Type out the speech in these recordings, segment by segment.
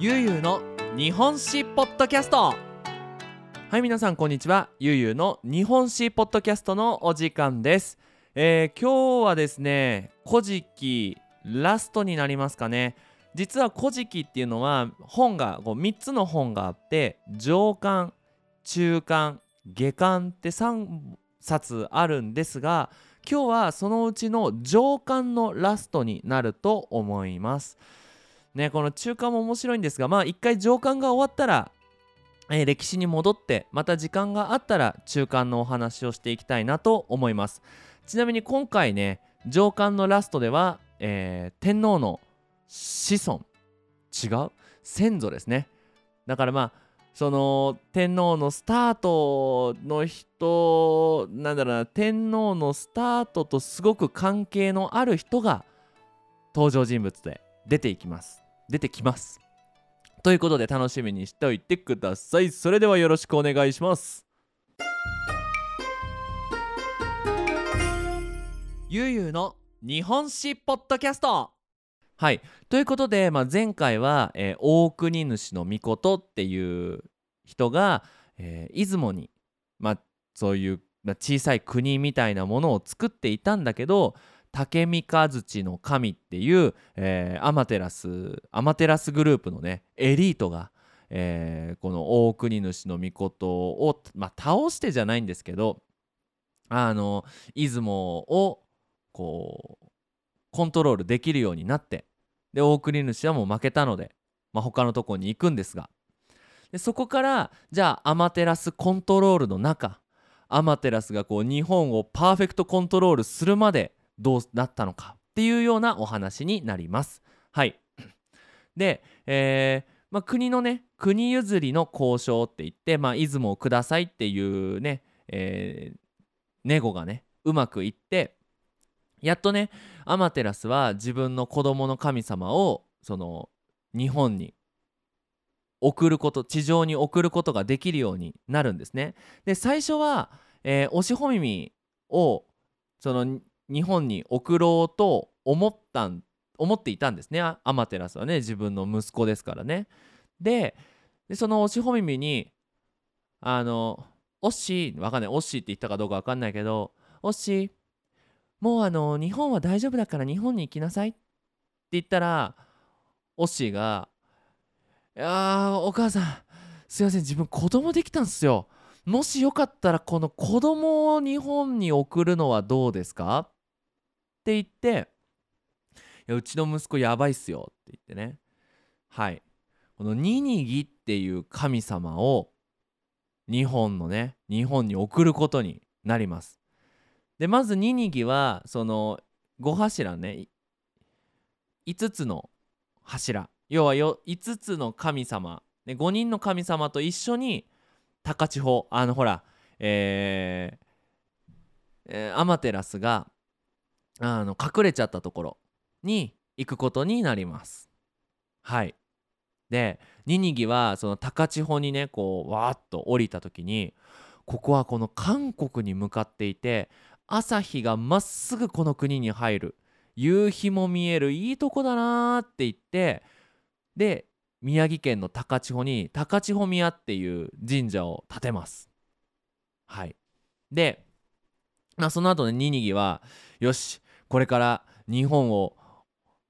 ゆうゆうの日本史ポッドキャスト。はい皆さんこんにちは。ゆうゆうの日本史ポッドキャストのお時間です、えー今日はですね古事記ラストになりますかね。実は古事記っていうのは本がこう3つの本があって上巻中巻下巻って3冊あるんですが今日はそのうちの上巻のラストになると思います。ねこの中巻も面白いんですがまあ一回上巻が終わったら、えー歴史に戻ってまた時間があったら中巻のお話をしていきたいなと思います。ちなみに今回ね上巻のラストでは、えー天皇の子孫。違う？先祖ですね。だからまあその天皇のスタートの人なんだろうな天皇のスタートとすごく関係のある人が登場人物で出ていきます。出てきます。ということで楽しみにしておいてください。それではよろしくお願いします。ゆうゆうの日本史ポッドキャスト。はい。ということで、まあ、前回は、えー大国主の御事っていう人が、えー出雲に、まあ、そういう、まあ、小さい国みたいなものを作っていたんだけど竹三日槌の神っていう、えーアマテラスアマテラスグループのねエリートが、えーこの大国主の御事を、まあ、倒してじゃないんですけどあの出雲をこうコントロールできるようになってで大国主はもう負けたので、まあ、他のとこに行くんですが。でそこからじゃあアマテラスコントロールの中アマテラスがこう日本をパーフェクトコントロールするまでどうなったのかっていうようなお話になります。はい で、えーまあ、国のね国譲りの交渉って言って、まあ、出雲をくださいっていうね、えーネゴがねうまくいってやっとねアマテラスは自分の子供の神様をその日本に送ること地上に送ることができるようになるんですね。で最初は、えー、おしほみみをその日本に送ろうと思ったん思っていたんですねアマテラスはね自分の息子ですからね。ででそのおしほみみにあの「オッシー」わかんない「オッシー」って言ったかどうかわかんないけど「オッシーもうあの日本は大丈夫だから日本に行きなさいって言ったらオッシーが「いやーお母さんすいません自分子供できたんすよもしよかったらこの子供を日本に送るのはどうですか?」って言って「いやうちの息子やばいっすよ」って言ってね。はい。このニニギっていう神様を日本のね日本に送ることになります。でまずニニギはその5柱ね。5つの柱。要はよ5つの神様、ね、5人の神様と一緒に高千穂あのほらえーえーアマテラスがあの隠れちゃったところに行くことになります。はい。でニニギはその高千穂にねこうわーっと降りた時にここはこの韓国に向かっていて朝日がまっすぐこの国に入る。夕日も見える。いいとこだなーって言ってで宮城県の高千穂に高千穂宮っていう神社を建てます。はい。で、まあ、その後ねニニギはよしこれから日本を、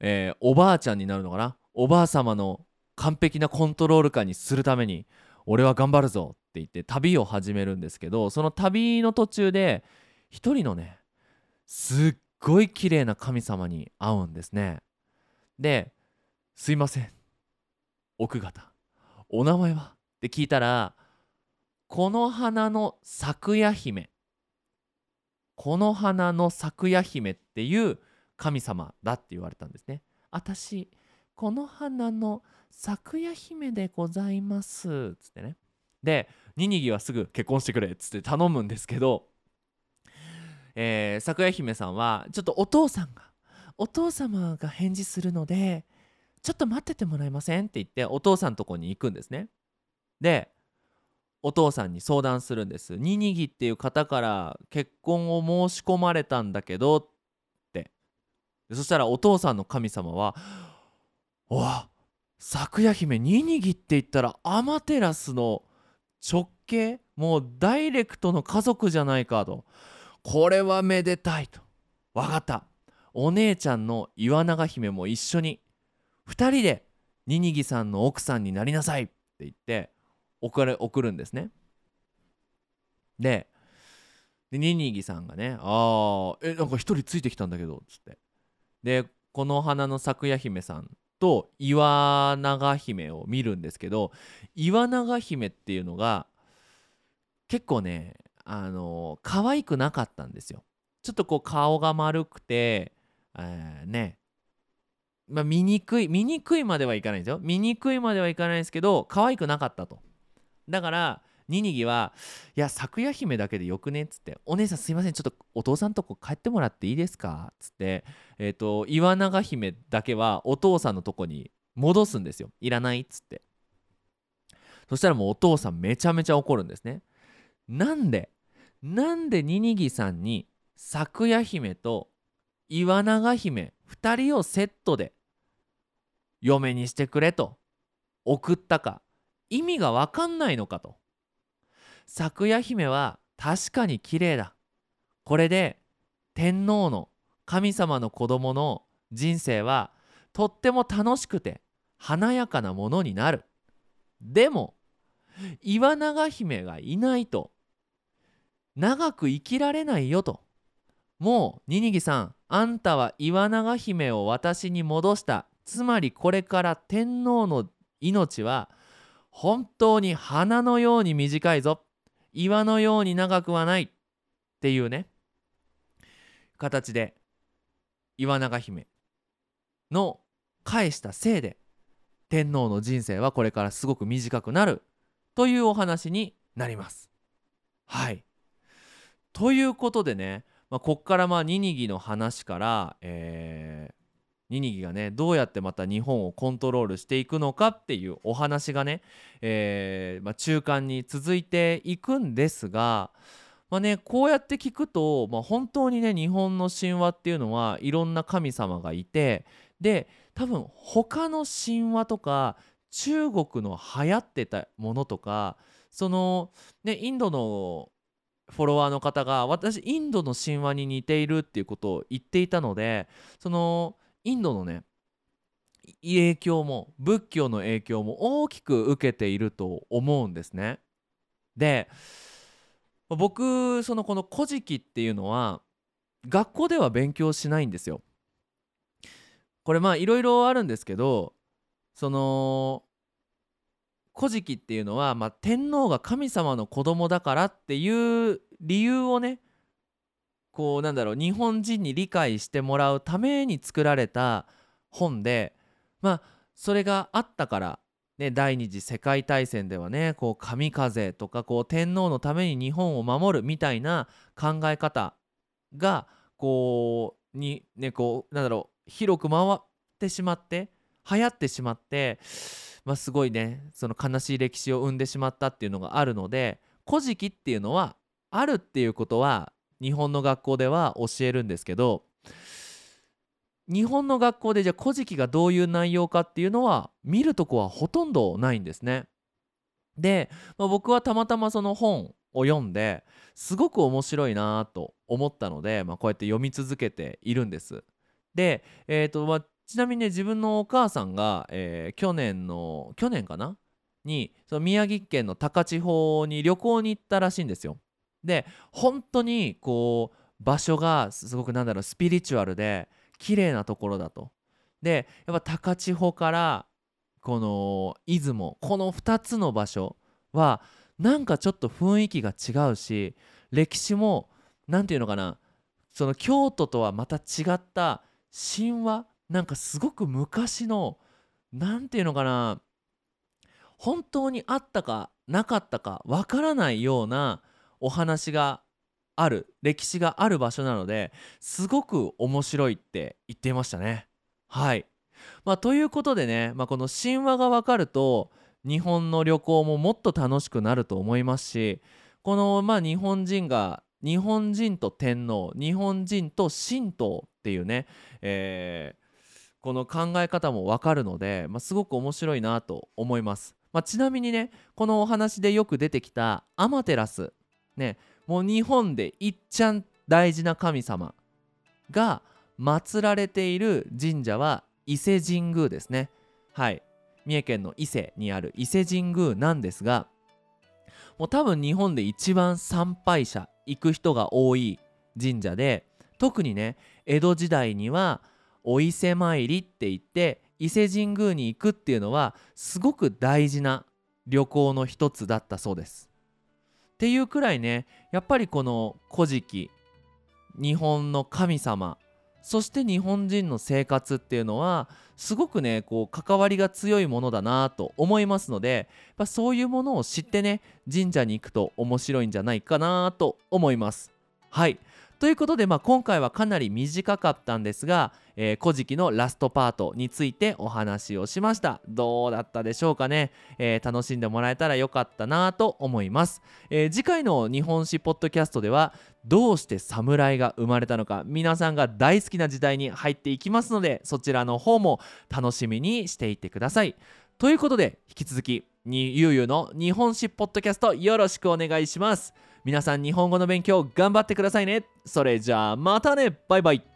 えーおばあちゃんになるのかな？おばあ様の完璧なコントロール下にするために俺は頑張るぞって言って旅を始めるんですけどその旅の途中で一人のねすっごい綺麗な神様に会うんですね。で「すいません。奥方。お名前は?」って聞いたら「この花の咲夜姫」この花の咲夜姫っていう神様だって言われたんですね。私この花の咲夜姫でございますつってね。でニニギはすぐ結婚してくれっつって頼むんですけど、えー、咲夜姫さんはちょっとお父さんがお父様が返事するのでちょっと待っててもらえませんって言ってお父さんのとこに行くんですね。でお父さんに相談するんです。ニニギっていう方から結婚を申し込まれたんだけどって。そしたらお父さんの神様は「おわ咲夜姫ニニギって言ったらアマテラスの直系もうダイレクトの家族じゃないかと。これはめでたいと。分かった。お姉ちゃんの岩永姫も一緒に2人でニニギさんの奥さんになりなさいって言って送れ送るんですね。ででニニギさんがね「ああえなんか一人ついてきたんだけど」っつって。でこの花の咲夜姫さんと岩永姫を見るんですけど岩永姫っていうのが結構ねあの可愛くなかったんですよ。ちょっとこう顔が丸くて、えー、ね。まあ醜い醜いまではいかないんですよ。醜いまではいかないんですけど可愛くなかったと。だからニニギは「いや咲夜姫だけでよくね」っつって「お姉さんすいませんちょっとお父さんとこ帰ってもらっていいですか?」っつってえっ、ー、と岩永姫だけはお父さんのとこに戻すんですよいらない？っつって。そしたらもうお父さんめちゃめちゃ怒るんですね。なんで？なんでニニギさんに咲夜姫と岩永姫2人をセットで嫁にしてくれと送ったか。意味が分かんないのかと。咲夜姫は確かに綺麗だ。これで天皇の神様の子供の人生はとっても楽しくて華やかなものになる。でも岩永姫がいないと。長く生きられないよと。もうニニギさんあんたは岩永姫を私に戻した。つまりこれから天皇の命は本当に花のように短いぞ。岩のように長くはないっていうね。形で岩永姫の返したせいで天皇の人生はこれからすごく短くなるというお話になります。はい。ということでね、まあ、こっからまあニニギの話から、え、ニニギがねどうやってまた日本をコントロールしていくのかっていうお話がね、えー、まあ、中間に続いていくんですが、まあね、こうやって聞くと、まあ、本当にね日本の神話っていうのはいろんな神様がいてで多分他の神話とか中国の流行ってたものとかそのねインドのフォロワーの方が私インドの神話に似ているっていうことを言っていたのでそのインドのね影響も仏教の影響も大きく受けていると思うんですね。で僕そのこの「古事記」っていうのは学校では勉強しないんですよ。これまあいろいろあるんですけどその「古事記」っていうのは、まあ、天皇が神様の子供だからっていう理由をねこうなんだろう日本人に理解してもらうために作られた本でまあそれがあったからね、第二次世界大戦ではねこう神風とかこう天皇のために日本を守るみたいな考え方がこうにねこうなんだろう広く回ってしまって流行ってしまって、まあ、すごいねその悲しい歴史を生んでしまったっていうのがあるので「古事記」っていうのはあるっていうことは日本の学校では教えるんですけど日本の学校でじゃあ「古事記」がどういう内容かっていうのは見るとこはほとんどないんですね。で、まあ、僕はたまたまその本を読んですごく面白いなと思ったので、まあ、こうやって読み続けているんです。で、えーとまあ、ちなみにね自分のお母さんが、えー、去年の去年かな？にその宮城県の高千穂に旅行に行ったらしいんですよ。で本当にこう場所がすごくなんだろうスピリチュアルで綺麗なところだと。でやっぱ高千穂からこの出雲この2つの場所はなんかちょっと雰囲気が違うし歴史も何て言うのかなその京都とはまた違った神話なんかすごく昔の何て言うのかな本当にあったかなかったかわからないようなお話がある歴史がある場所なのですごく面白いって言っていましたね。はいまあ、ということでね、まあ、この神話が分かると日本の旅行ももっと楽しくなると思いますしこのまあ日本人が日本人と天皇日本人と神道っていうね、えーこの考え方もわかるので、まあ、すごく面白いなと思います。まあ、ちなみにねこのお話でよく出てきたアマテラスねもう日本でいっちゃん大事な神様が祀られている神社は伊勢神宮ですねはい三重県の伊勢にある伊勢神宮なんですがもう多分日本で一番参拝者行く人が多い神社で特にね江戸時代にはお伊勢参りって言って伊勢神宮に行くっていうのはすごく大事な旅行の一つだったそうです。っていうくらいねやっぱりこの「古事記」日本の神様そして日本人の生活っていうのはすごくねこう関わりが強いものだなと思いますのでやそういうものを知ってね神社に行くと面白いんじゃないかなと思います。はい。ということで、まあ、今回はかなり短かったんですが「えー、古事記」のラストパートについてお話をしました。どうだったでしょうかね、えー、楽しんでもらえたらよかったなと思います、えー、次回の日本史ポッドキャストではどうして侍が生まれたのか皆さんが大好きな時代に入っていきますのでそちらの方も楽しみにしていてください。ということで引き続きにゆうゆうの日本史ポッドキャストよろしくお願いします。皆さん日本語の勉強頑張ってくださいね。それじゃあまたね。バイバイ。